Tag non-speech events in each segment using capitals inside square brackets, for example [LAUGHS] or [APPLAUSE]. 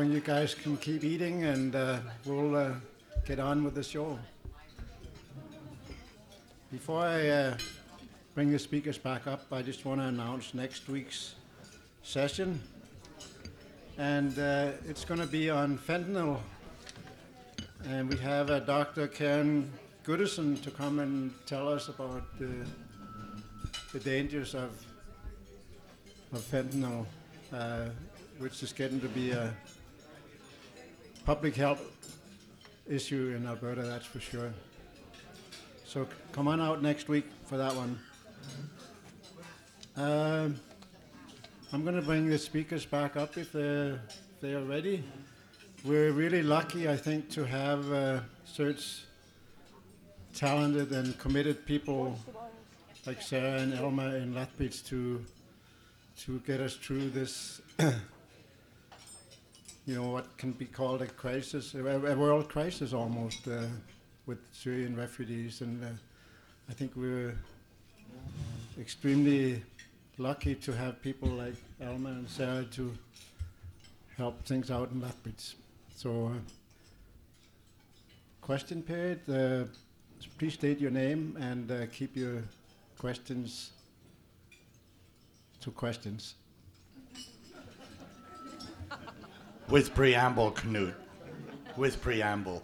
You guys can keep eating, and uh, we'll uh, get on with the show. Before I uh, bring the speakers back up, I just want to announce next week's session. And uh, it's going to be on fentanyl. And we have uh, Dr. Karen Goodison to come and tell us about the, the dangers of, of fentanyl, uh, which is getting to be a public health issue in Alberta, that's for sure. So come on out next week for that one. Um, I'm going to bring the speakers back up if they're, if they are ready. We're really lucky, I think, to have uh, such talented and committed people like Sarah and Elma in Lethbridge to to get us through this. You know what can be called a crisis, a, a world crisis almost, uh, with Syrian refugees, and uh, I think we're extremely lucky to have people like Elma and Sarah to help things out in Lethbridge. So, uh, question period. Uh, please state your name and uh, keep your questions to questions. With preamble, Knut. With preamble.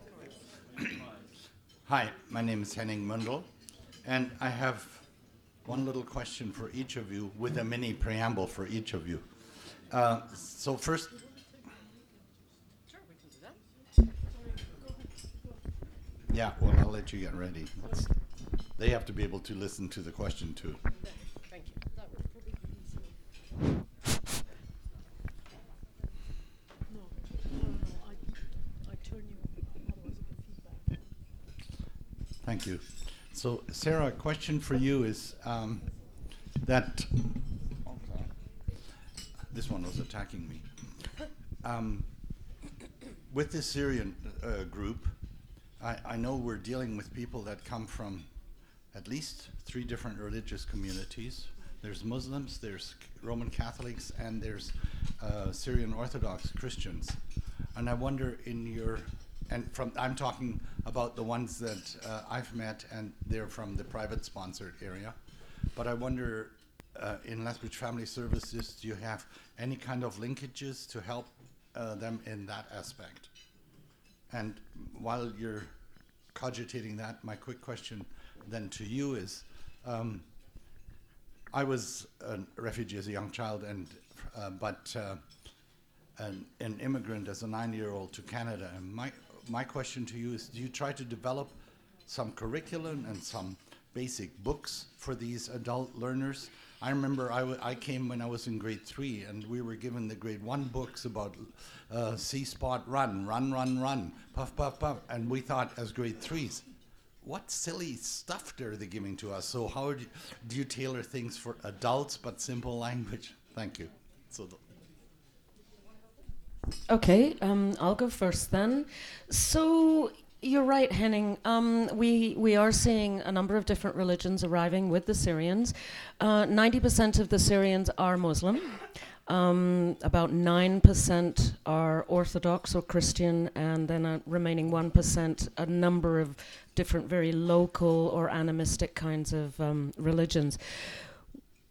[CLEARS THROAT] Hi, my name is Henning Mundel, and I have one little question for each of you with a mini preamble for each of you. Uh, so, first, yeah, well, I'll let you get ready. They have to be able to listen to the question too. Thank you. That would probably be easier. No, no, no, I, I turn you, otherwise I get feedback. Thank you. So, Sarah, a question for you is um, that this one was attacking me. Um, with this Syrian uh, group, I, I know we're dealing with people that come from at least three different religious communities. There's Muslims, there's Roman Catholics, and there's uh, Syrian Orthodox Christians. And I wonder in your, and from I'm talking about the ones that uh, I've met, and they're from the private sponsored area. But I wonder, uh, in Lethbridge Family Services, do you have any kind of linkages to help uh, them in that aspect? And while you're cogitating that, my quick question then to you is um, I was a refugee as a young child, and uh, but uh, an, an immigrant as a nine-year-old to Canada. And my my question to you is: Do you try to develop some curriculum and some basic books for these adult learners? I remember I, came when I was in grade three, and we were given the grade one books about uh, see spot run, run, run, run, puff, puff, puff, and we thought as grade threes, what silly stuff are they giving to us? So how do you, do you tailor things for adults but simple language? Thank you. So Okay, um, I'll go first then. So you're right, Henning. Um, we we are seeing a number of different religions arriving with the Syrians. Uh, Ninety percent of the Syrians are Muslim. Um, about nine percent are Orthodox or Christian, and then a remaining one percent, a number of different, very local or animistic kinds of um, religions.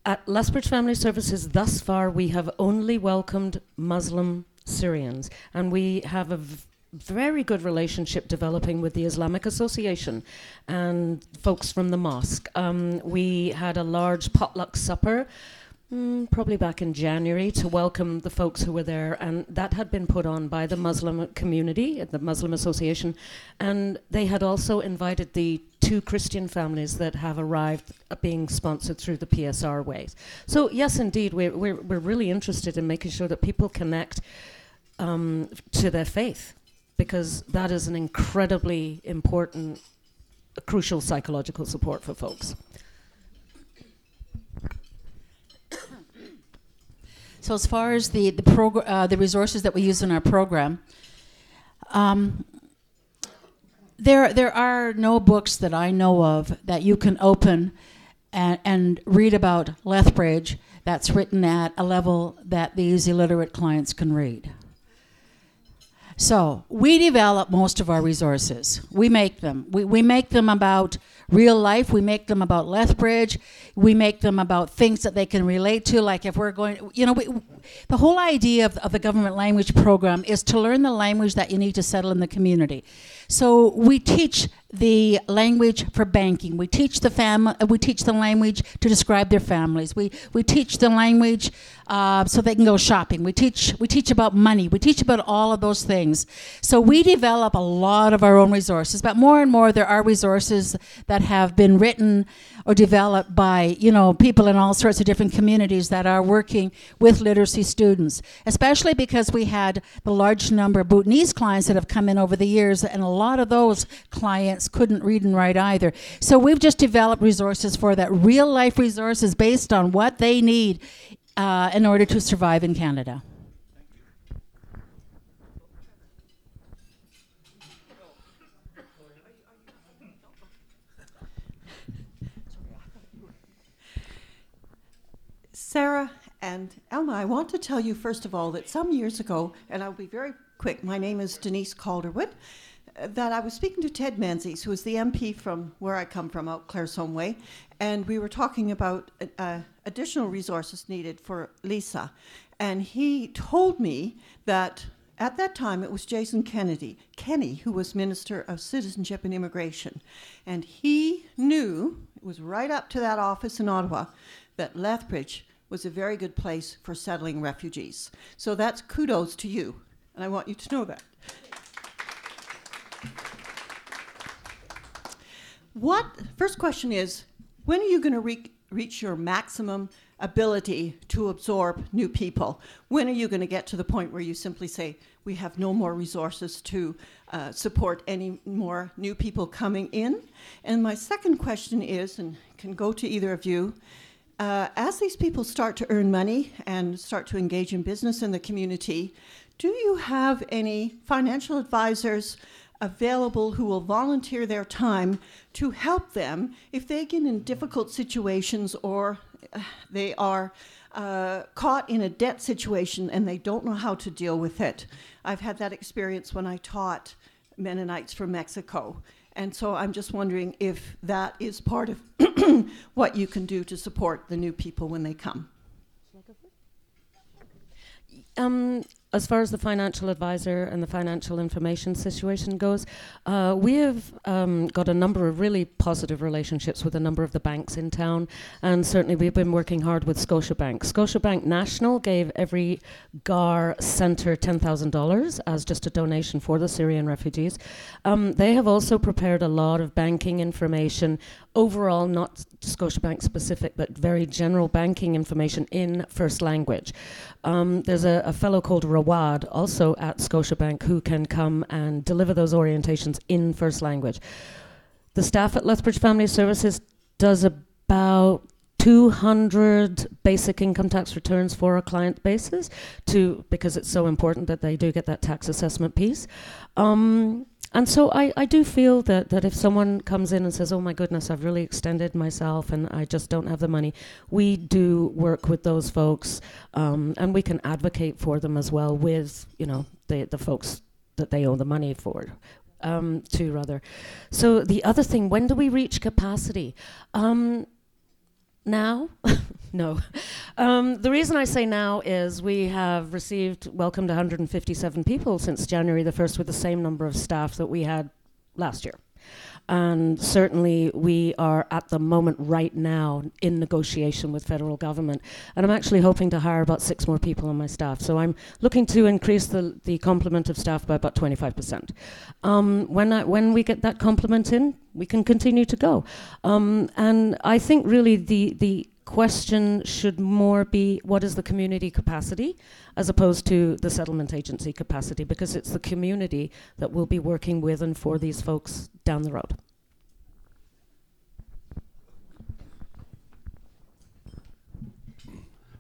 At Lethbridge Family Services, thus far, we have only welcomed Muslim Syrians, and we have a v- very good relationship developing with the Islamic Association and folks from the mosque. Um, we had a large potluck supper. Mm, probably back in January to welcome the folks who were there, and that had been put on by the Muslim community, the Muslim Association, and they had also invited the two Christian families that have arrived, uh, being sponsored through the PSR ways. So yes, indeed, we're we're, we're really interested in making sure that people connect um, to their faith, because that is an incredibly important, crucial psychological support for folks. So as far as the the progr- uh, the resources that we use in our program, um, there there are no books that I know of that you can open and, and read about Lethbridge that's written at a level that these illiterate clients can read. So we develop most of our resources. We make them. We, we make them about real life. We make them about Lethbridge. We make them about things that they can relate to. Like if we're going, you know, we, the whole idea of, of the government language program is to learn the language that you need to settle in the community. So we teach the language for banking. We teach the fam- We teach the language to describe their families. We we teach the language uh, so they can go shopping. We teach we teach about money. We teach about all of those things. So we develop a lot of our own resources, but more and more there are resources that have been written or developed by you know people in all sorts of different communities that are working with literacy students. Especially because we had the large number of Bhutanese clients that have come in over the years, and a lot of those clients couldn't read and write either. So we've just developed resources for that real life resources based on what they need uh, in order to survive in Canada. Sarah and Elma, I want to tell you first of all that some years ago, and I'll be very quick, my name is Denise Calderwood, that I was speaking to Ted Menzies, who is the MP from where I come from, out Claresholm Way, and we were talking about uh, additional resources needed for Lisa. And he told me that at that time it was Jason Kennedy, Kenny, who was Minister of Citizenship and Immigration. And he knew, it was right up to that office in Ottawa, that Lethbridge was a very good place for settling refugees. So that's kudos to you, and I want you to know that. What first question is when are you going to re- reach your maximum ability to absorb new people? When are you going to get to the point where you simply say, we have no more resources to uh, support any more new people coming in? And my second question is, and can go to either of you, uh, as these people start to earn money and start to engage in business in the community, do you have any financial advisors available who will volunteer their time to help them if they get in difficult situations or uh, they are uh, caught in a debt situation and they don't know how to deal with it? I've had that experience when I taught Mennonites from Mexico. And so I'm just wondering if that is part of [CLEARS THROAT] what you can do to support the new people when they come. Um, as far as the financial advisor and the financial information situation goes, uh, we have um, got a number of really positive relationships with a number of the banks in town, and certainly we've been working hard with Scotiabank. Scotiabank National gave every GAR centre $10,000 as just a donation for the Syrian refugees. Um, they have also prepared a lot of banking information, overall, not Scotiabank specific, but very general banking information in first language. Um, there's a, a fellow called Rawad, also at Scotiabank, who can come and deliver those orientations in first language. The staff at Lethbridge Family Services does about 200 basic income tax returns for our client bases to because it's so important that they do get that tax assessment piece. Um, and so I, I do feel that, that if someone comes in and says, oh my goodness, I've really extended myself and I just don't have the money, we do work with those folks um, and we can advocate for them as well with, you know, the, the folks that they owe the money for. Um, to rather. So the other thing, when do we reach capacity? Um, now? [LAUGHS] no. Um, the reason I say now is we have received, welcomed 157 people since January the 1st with the same number of staff that we had last year. And certainly, we are at the moment right now in negotiation with federal government. And I'm actually hoping to hire about six more people on my staff. So I'm looking to increase the, the complement of staff by about 25%. Um, when, I, when we get that complement in, we can continue to go. Um, and I think really the, the question should more be what is the community capacity as opposed to the settlement agency capacity because it's the community that will be working with and for these folks down the road.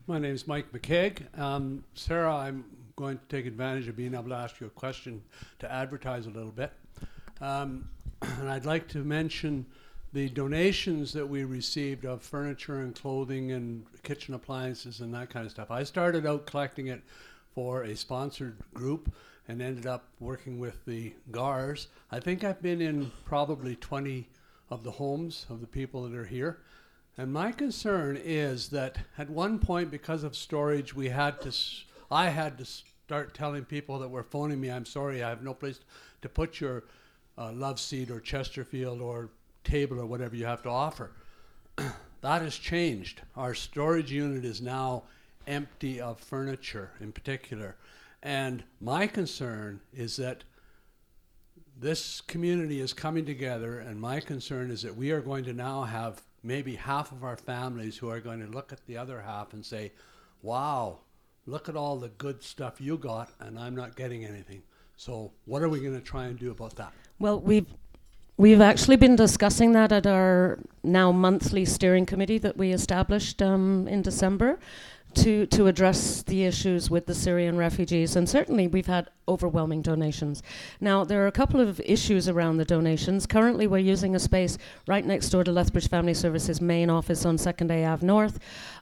My name is Mike McKeag. Um, Sarah, I'm going to take advantage of being able to ask you a question to advertise a little bit. Um, [CLEARS THROAT] and I'd like to mention the donations that we received of furniture and clothing and kitchen appliances and that kind of stuff. I started out collecting it for a sponsored group and ended up working with the GARs. I think I've been in probably 20 of the homes of the people that are here. And my concern is that at one point, because of storage, we had to, I had to start telling people that were phoning me, I'm sorry, I have no place to put your uh, love seat or Chesterfield or table or whatever you have to offer. [CLEARS THROAT] that has changed. Our storage unit is now empty of furniture in particular. And my concern is that this community is coming together, and my concern is that we are going to now have maybe half of our families who are going to look at the other half and say, Wow, look at all the good stuff you got, and I'm not getting anything. So, what are we going to try and do about that? Well, we've we've actually been discussing that at our now monthly steering committee that we established um, in December to to address the issues with the Syrian refugees, and certainly we've had overwhelming donations. Now there are a couple of issues around the donations. Currently, we're using a space right next door to Lethbridge Family Services main office on Second Day Ave North.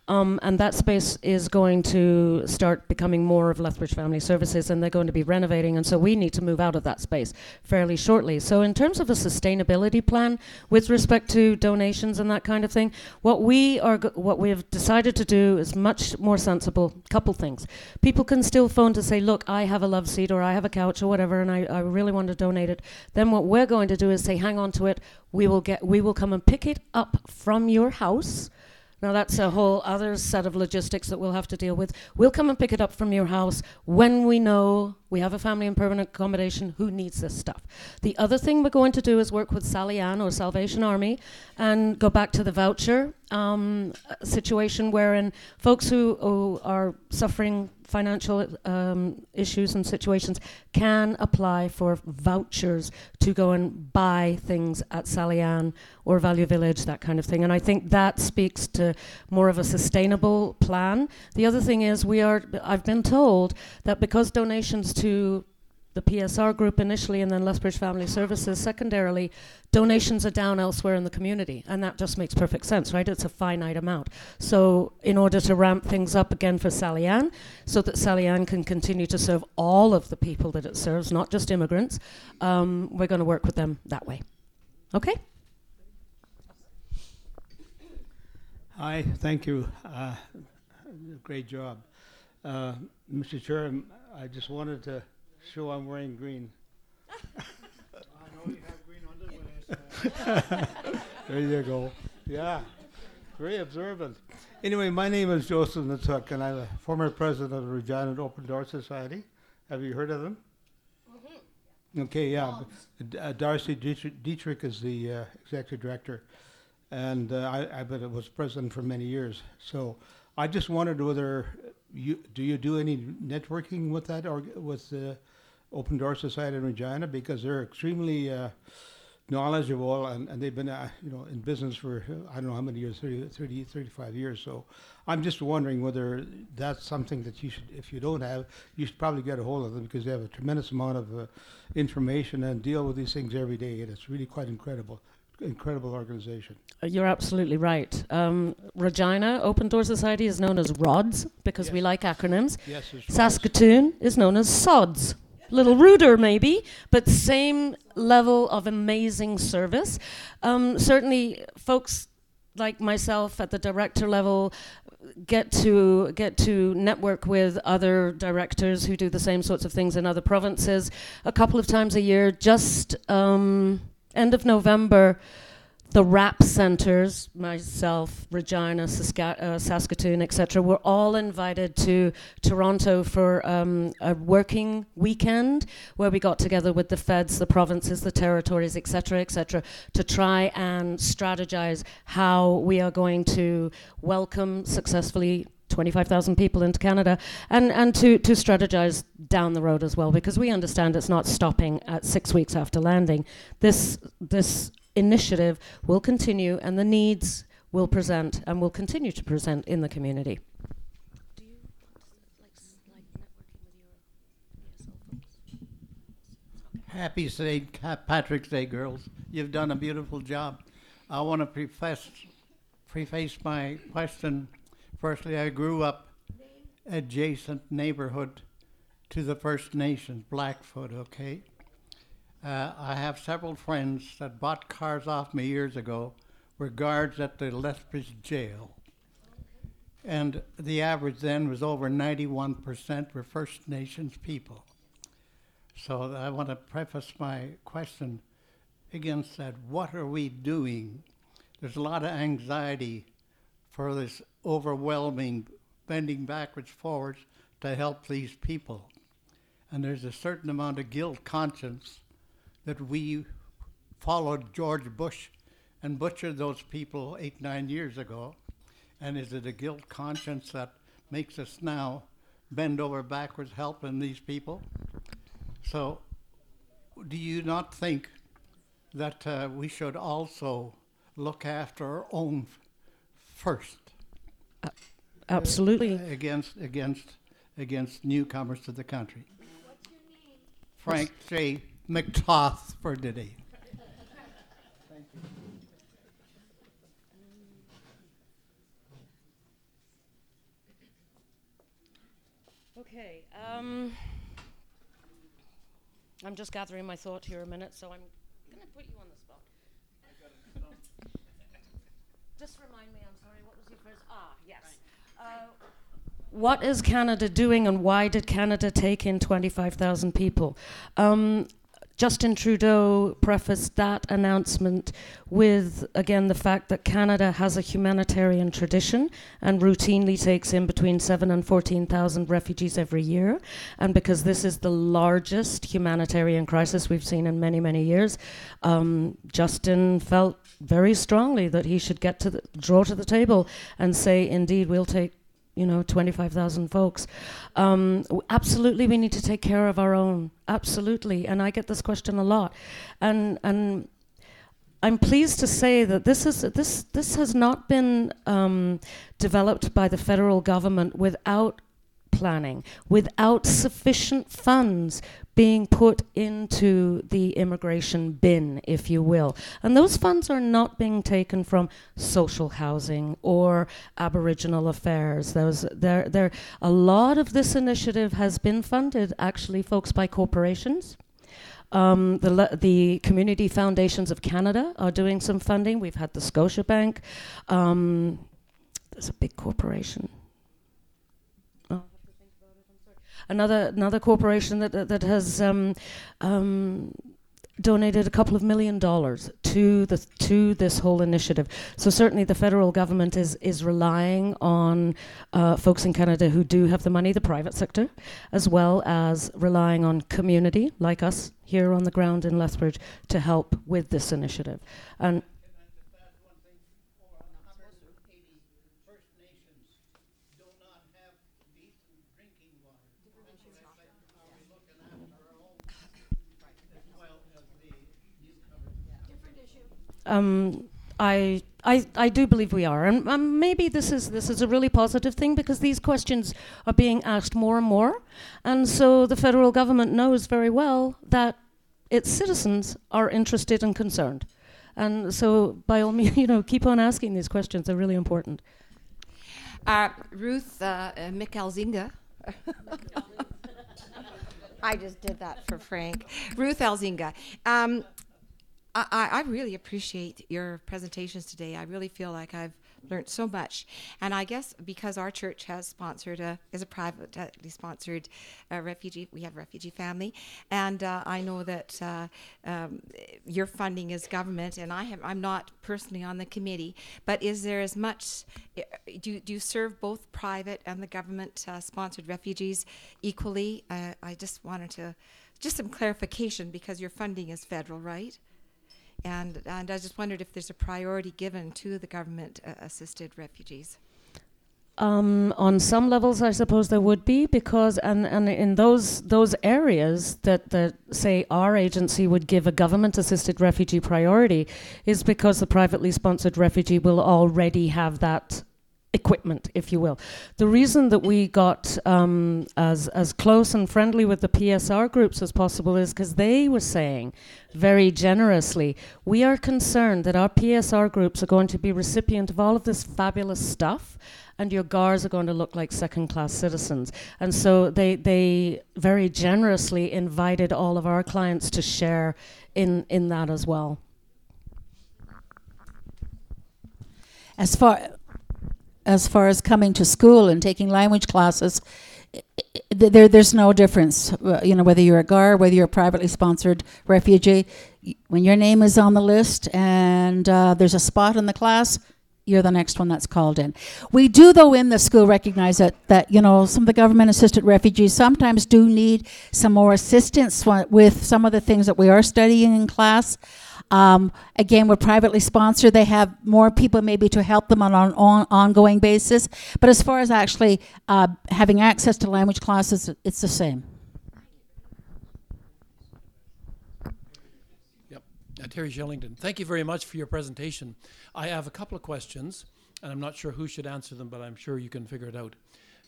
Um, and that space is going to start becoming more of Lethbridge Family Services, and they're going to be renovating, and so we need to move out of that space fairly shortly. So, in terms of a sustainability plan with respect to donations and that kind of thing, what we are, go- what we have decided to do is much more sensible. Couple things: people can still phone to say, "Look, I have a love seat, or I have a couch, or whatever, and I, I really want to donate it." Then what we're going to do is say, "Hang on to it. We will get, we will come and pick it up from your house." Now, that's a whole other set of logistics that we'll have to deal with. We'll come and pick it up from your house when we know we have a family in permanent accommodation who needs this stuff. The other thing we're going to do is work with Sally Ann or Salvation Army and go back to the voucher um, situation wherein folks who, who are suffering financial um, issues and situations can apply for vouchers to go and buy things at Sally Ann or Value Village, that kind of thing. And I think that speaks to more of a sustainable plan. The other thing is we are I've been told that because donations to the PSR group initially and then Lethbridge Family Services secondarily, donations are down elsewhere in the community. And that just makes perfect sense, right? It's a finite amount. So, in order to ramp things up again for Sally Ann, so that Sally Ann can continue to serve all of the people that it serves, not just immigrants, um, we're going to work with them that way. Okay? Hi, thank you. Uh, Great job. Uh, Mr. Chair, I just wanted to show I'm wearing green. [LAUGHS] There you go. Yeah, very observant. Anyway, my name is Joseph Natuk, and I'm a former president of the Regina Open Door Society. Have you heard of them? Okay, yeah. D- uh, Darcy Dietrich, Dietrich is the uh, executive director, and uh, I, I I was president for many years. So I just wondered whether you do you do any networking with that or with the Open Door Society in Regina? Because they're extremely uh, knowledgeable and, and they've been uh, you know in business for uh, I don't know how many years 30, 30 35 years. So I'm just wondering whether that's something that you should if you don't have you should probably get a hold of them because they have a tremendous amount of uh, information and deal with these things every day and it's really quite incredible incredible organization Uh, You're absolutely right. Um, Regina Open Door Society is known as RODS because we like acronyms. yes it's Saskatoon is known as SODS. A little ruder, maybe, but same level of amazing service. Um, certainly, folks like myself at the director level get to get to network with other directors who do the same sorts of things in other provinces a couple of times a year. Just um, end of November, the RAP centers, myself, Regina, Saska- uh, Saskatoon, etc., were all invited to Toronto for um, a working weekend where we got together with the feds, the provinces, the territories, etc., etc., to try and strategize how we are going to welcome successfully 25,000 people into Canada and, and to, to strategize down the road as well because we understand it's not stopping at six weeks after landing. This, this initiative will continue and the needs will present and will continue to present in the community. Happy St. Patrick's Day, girls. You've done a beautiful job. I want to preface, preface my question. Firstly, I grew up adjacent neighborhood to the First Nations, Blackfoot, okay? Uh, I have several friends that bought cars off me years ago, were guards at the Lethbridge jail. And the average then was over 91% were First Nations people. So I want to preface my question against that. What are we doing? There's a lot of anxiety for this overwhelming bending backwards, forwards to help these people. And there's a certain amount of guilt conscience that we followed George Bush and butchered those people eight, nine years ago. And is it a guilt conscience that makes us now bend over backwards helping these people? So, do you not think that uh, we should also look after our own f- first Absolutely. against against against newcomers to the country? Frank J. McToth for today. Okay. Um, I'm just gathering my thought here a minute, so I'm going to put you on the spot. just remind me, I'm Ah, yes. Uh, what is Canada doing and why did Canada take in 25,000 people? Um, Justin Trudeau prefaced that announcement with, again, the fact that Canada has a humanitarian tradition and routinely takes in between 7 and 14,000 refugees every year. And because this is the largest humanitarian crisis we've seen in many, many years, um, Justin felt very strongly that he should get to the, draw to the table and say, indeed, we'll take you know, 25,000 folks. Um, absolutely, we need to take care of our own. Absolutely. And I get this question a lot. And, and I'm pleased to say that this, is, this, this has not been um, developed by the federal government without planning, without sufficient funds being put into the immigration bin, if you will. And those funds are not being taken from social housing or Aboriginal affairs. Those, there, there, a lot of this initiative has been funded, actually, folks, by corporations. Um, the, the community foundations of Canada are doing some funding. We've had the Scotiabank. Um, there's a big corporation. Oh, another another corporation that that, that has um, um, donated a couple of million dollars to the to this whole initiative. So certainly the federal government is is relying on uh, folks in Canada who do have the money, the private sector, as well as relying on community like us here on the ground in Lethbridge to help with this initiative. And First Nations do not have decent drinking water. Are we looking after our own as well as the newcomers? Um, I, I, I do believe we are, and um, maybe this is this is a really positive thing because these questions are being asked more and more, and so the federal government knows very well that its citizens are interested and concerned, and so by all means, [LAUGHS] you know, keep on asking these questions. They're really important. Uh, Ruth uh, uh, Michelzinga. [LAUGHS] I just did that for Frank. Ruth Elzinga. Um, I, I really appreciate your presentations today. I really feel like I've learned so much. And I guess because our church has sponsored a is a privately sponsored uh, refugee, we have a refugee family, and uh, I know that uh, um, your funding is government, and I have I'm not personally on the committee, but is there as much? uh, Do do you serve both private and the government uh, sponsored refugees equally? Uh, I just wanted to just some clarification because your funding is federal, right? And, and I just wondered if there's a priority given to the government uh, assisted refugees. Um, on some levels, I suppose there would be because, and, and in those those areas that that say our agency would give a government-assisted refugee priority, is because the privately sponsored refugee will already have that equipment, if you will. The reason that we got um, as as close and friendly with the PSR groups as possible is because they were saying very generously, we are concerned that our PSR groups are going to be recipient of all of this fabulous stuff. And your GARs are going to look like second class citizens. And so they, they very generously invited all of our clients to share in, in that as well. As far as far as coming to school and taking language classes, there there's no difference. Uh, You know whether you're a GAR, whether you're a privately sponsored refugee. When your name is on the list and uh, there's a spot in the class, you're the next one that's called in. We do, though, in the school recognize that that you know some of the government-assisted refugees sometimes do need some more assistance with some of the things that we are studying in class. Um, again, we're privately sponsored. They have more people maybe to help them on an on, ongoing basis. But as far as actually uh, having access to language classes, it's the same. Yep. Uh, Terry Shillington, thank you very much for your presentation. I have a couple of questions, and I'm not sure who should answer them, but I'm sure you can figure it out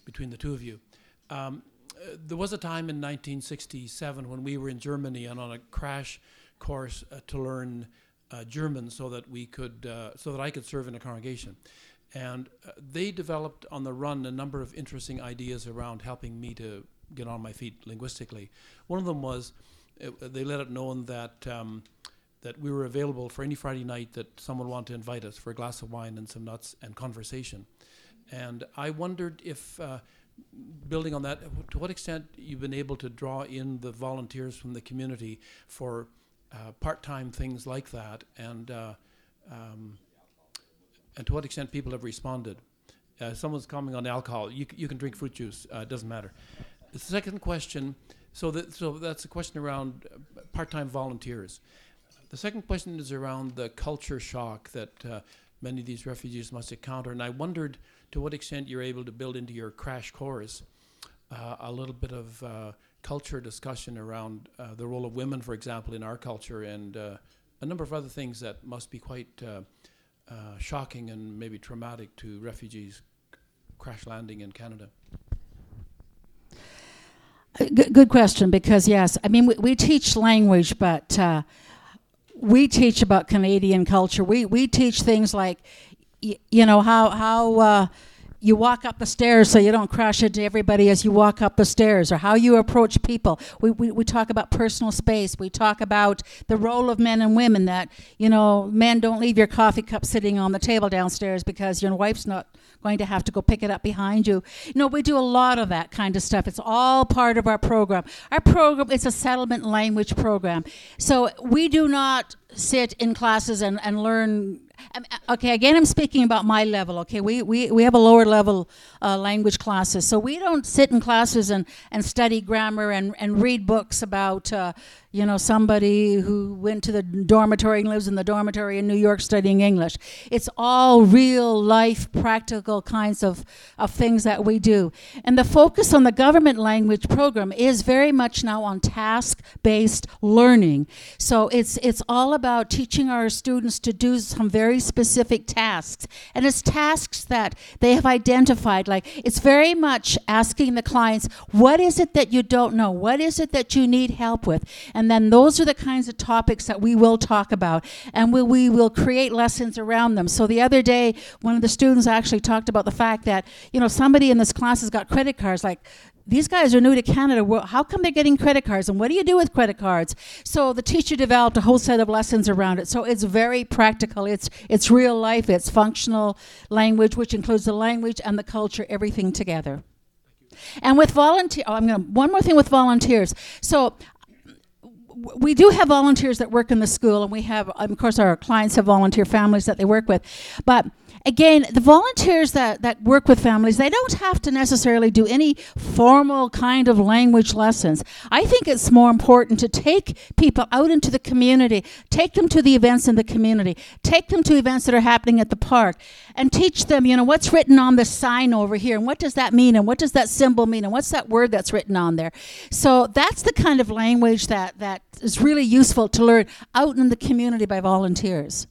between the two of you. Um, uh, there was a time in 1967 when we were in Germany and on a crash course uh, to learn uh, German so that we could, uh, so that I could serve in a congregation. And they developed on the run a number of interesting ideas around helping me to get on my feet linguistically. One of them was uh, they let it known that um, that we were available for any Friday night that someone wanted to invite us for a glass of wine and some nuts and conversation. And I wondered if, uh, building on that, to what extent you've been able to draw in the volunteers from the community for uh, part-time things like that, and uh, um, and to what extent people have responded. Uh, someone's commenting on alcohol. You, you can drink fruit juice. Uh, it doesn't matter. The second question. So that so that's a question around uh, part-time volunteers. The second question is around the culture shock that many of these refugees must encounter, and I wondered to what extent you're able to build into your crash course a little bit of culture discussion around uh, the role of women, for example, in our culture, and uh, a number of other things that must be quite uh, uh, shocking and maybe traumatic to refugees crash landing in Canada. Uh, Good, good question because yes, I mean we, we teach language, but we teach about Canadian culture. We we teach things like, y- you know how how. You walk up the stairs so you don't crash into everybody as you walk up the stairs, or how you approach people. We, we, we talk about personal space. We talk about the role of men and women that, you know, men don't leave your coffee cup sitting on the table downstairs because your wife's not going to have to go pick it up behind you. No, we do a lot of that kind of stuff. It's all part of our program. Our program is a settlement language program. So we do not sit in classes and, and learn. Um, Okay, again, I'm speaking about my level. Okay, we, we, we have a lower level uh, language classes. So we don't sit in classes and, and study grammar and, and read books about, uh, you know, somebody who went to the dormitory and lives in the dormitory in New York studying English. It's all real life, practical kinds of, of things that we do. And the focus on the government language program is very much now on task based learning. So it's, it's all about teaching our students to do some very specific tasks. And it's tasks that they have identified. Like it's very much asking the clients, what is it that you don't know? What is it that you need help with? And then those are the kinds of topics that we will talk about. And we, we will create lessons around them. So the other day, one of the students actually talked about the fact that, you know, somebody in this class has got credit cards. Like, these guys are new to Canada. How come they're getting credit cards? And what do you do with credit cards? So the teacher developed a whole set of lessons around it. So it's very practical. It's it's real life. It's functional language, which includes the language and the culture, everything together. And with volunteer, oh, I'm gonna one more thing with volunteers. So we do have volunteers that work in the school, and we have, um, of course, our clients have volunteer families that they work with. But again, the volunteers that, that work with families, they don't have to necessarily do any formal kind of language lessons. I think it's more important to take people out into the community, take them to the events in the community, take them to events that are happening at the park, and teach them, you know, what's written on the sign over here, and what does that mean, and what does that symbol mean, and what's that word that's written on there. So that's the kind of language that, that is really useful to learn out in the community by volunteers.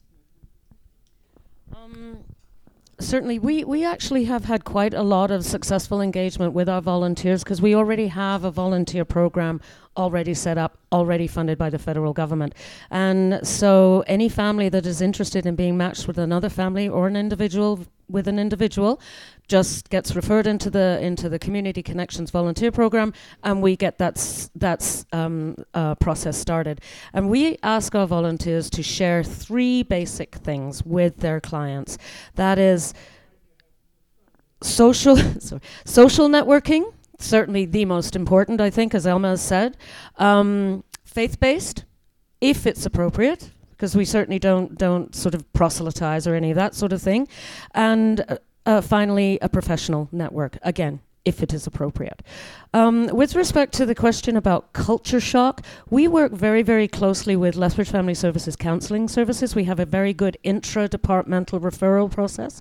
Certainly, we, we actually have had quite a lot of successful engagement with our volunteers because we already have a volunteer program already set up, already funded by the federal government. And so, any family that is interested in being matched with another family or an individual with an individual just gets referred into the into the community connections volunteer program and we get that that's um, uh, process started. And we ask our volunteers to share three basic things with their clients. That is social [LAUGHS] sorry, social networking certainly the most important i think as elma has said. Um, faith-based if it's appropriate because we certainly don't don't sort of proselytize or any of that sort of thing and uh, uh, finally a professional network again if it is appropriate. Um, with respect to the question about culture shock, we work very, very closely with Lethbridge Family Services Counselling Services. We have a very good intra departmental referral process.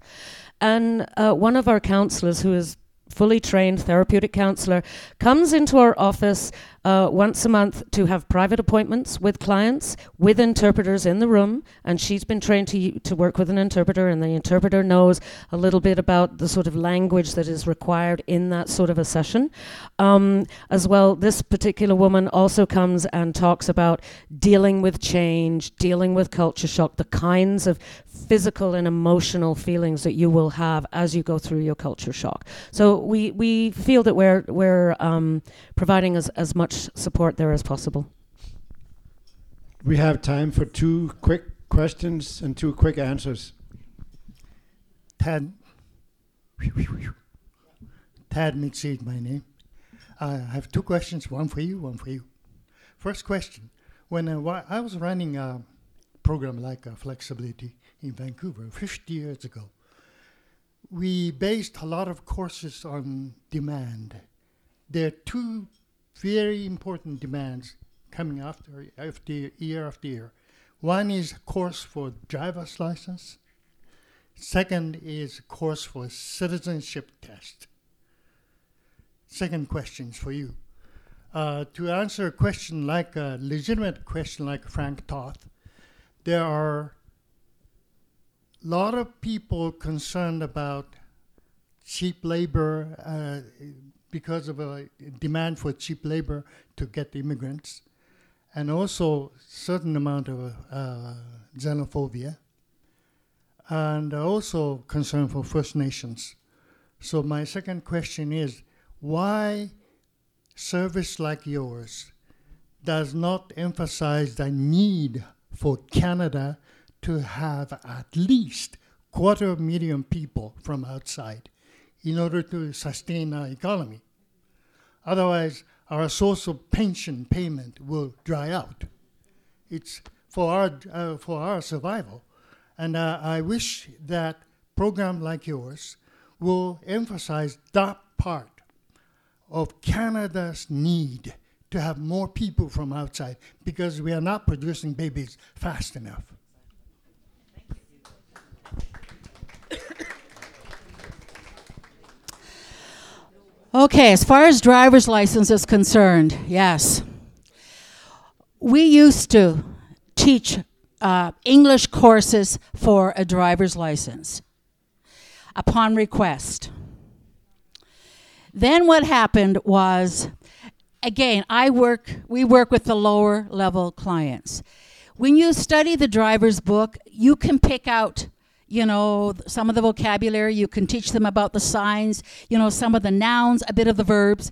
And uh, one of our counsellors, who is fully trained therapeutic counselor, comes into our office uh, once a month to have private appointments with clients with interpreters in the room. And she's been trained to, to work with an interpreter, and the interpreter knows a little bit about the sort of language that is required in that sort of a session. Um, as well, this particular woman also comes and talks about dealing with change, dealing with culture shock, the kinds of physical and emotional feelings that you will have as you go through your culture shock. So we, we feel that we're, we're um, providing as, as much support there as possible. We have time for two quick questions and two quick answers. Tad. Tad McSeed, my name. I have two questions, one for you, one for you. First question When uh, I was running a program like uh, Flexibility in Vancouver 50 years ago, we based a lot of courses on demand. There are two very important demands coming after, after year after year. One is course for driver's license. Second is course for citizenship test. Second questions for you. Uh, to answer a question like a legitimate question like Frank Toth, there are a lot of people concerned about cheap labor uh, because of a demand for cheap labor to get immigrants, and also certain amount of uh, xenophobia, and also concern for First Nations. So my second question is, why service like yours does not emphasize the need for Canada to have at least quarter of a million people from outside in order to sustain our economy. Otherwise, our source of pension payment will dry out. It's for our, uh, for our survival. And uh, I wish that program like yours will emphasize that part of Canada's need to have more people from outside because we are not producing babies fast enough. Okay, as far as driver's license is concerned, yes. We used to teach uh, English courses for a driver's license upon request. Then what happened was, again, I work, we work with the lower level clients. When you study the driver's book, you can pick out you know, some of the vocabulary. You can teach them about the signs, you know, some of the nouns, a bit of the verbs.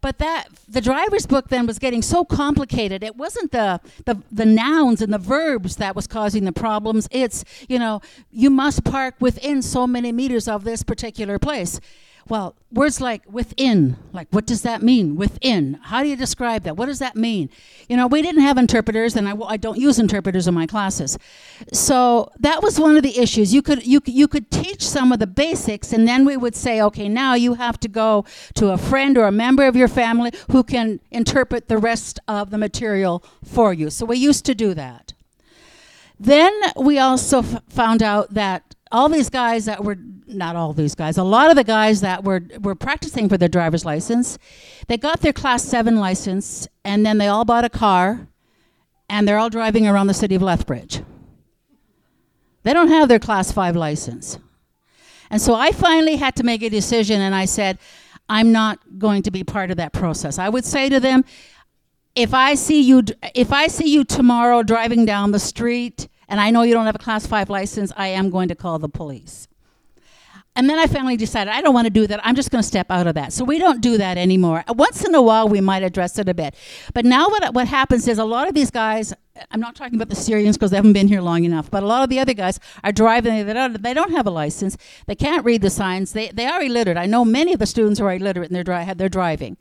But that the driver's book then was getting so complicated. It wasn't the, the the nouns and the verbs that was causing the problems. It's you know you must park within so many meters of this particular place. Well, words like within, like what does that mean? Within. How do you describe that? What does that mean? You know, we didn't have interpreters, and I don't use interpreters in my classes. So that was one of the issues. You could you you could teach some of the basics, and then we would say, okay, now you have to go to a friend or a member of your family who can interpret the rest of the material for you. So we used to do that. Then we also f- found out that all these guys that were not all these guys, a lot of the guys that were were practicing for their driver's license, they got their class 7 license and then they all bought a car and they're all driving around the city of Lethbridge. They don't have their class 5 license. And so I finally had to make a decision, and I said, I'm not going to be part of that process. I would say to them, if I see you, if I see you tomorrow driving down the street, and I know you don't have a class five license, I am going to call the police. And then I finally decided I don't want to do that. I'm just going to step out of that. So we don't do that anymore. Once in a while, we might address it a bit. But now what, what happens is a lot of these guys, I'm not talking about the Syrians because they haven't been here long enough, but a lot of the other guys are driving, they don't, they don't have a license. They can't read the signs. They, they are illiterate. I know many of the students are illiterate and they're, dri- they're driving.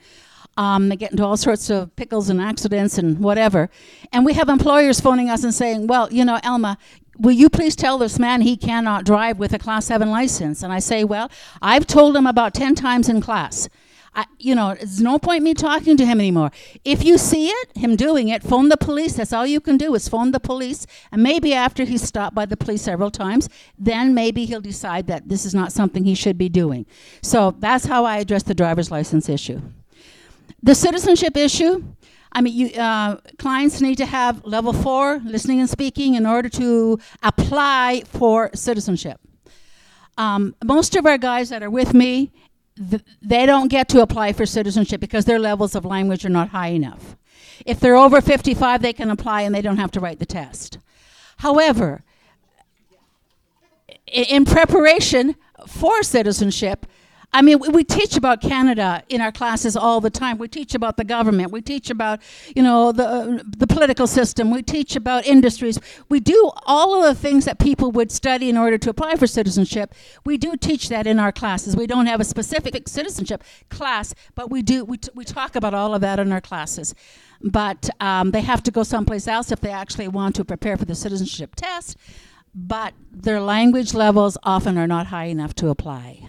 Um, they get into all sorts of pickles and accidents and whatever. And we have employers phoning us and saying, well, you know, Elma, will you please tell this man he cannot drive with a class 7 license? And I say, well, I've told him about 10 times in class. I, you know, there's no point me talking to him anymore. If you see it, him doing it, phone the police. That's all you can do is phone the police. And maybe after he's stopped by the police several times, then maybe he'll decide that this is not something he should be doing. So that's how I address the driver's license issue. The citizenship issue, I mean, you, uh, clients need to have level four listening and speaking in order to apply for citizenship. Um, most of our guys that are with me, th- they don't get to apply for citizenship because their levels of language are not high enough. If they're over 55, they can apply and they don't have to write the test. However, in preparation for citizenship, I mean, we, we teach about Canada in our classes all the time. We teach about the government. We teach about, you know, the uh, the political system. We teach about industries. We do all of the things that people would study in order to apply for citizenship. We do teach that in our classes. We don't have a specific citizenship class, but we do. We, t- we talk about all of that in our classes. But um, they have to go someplace else if they actually want to prepare for the citizenship test. But their language levels often are not high enough to apply.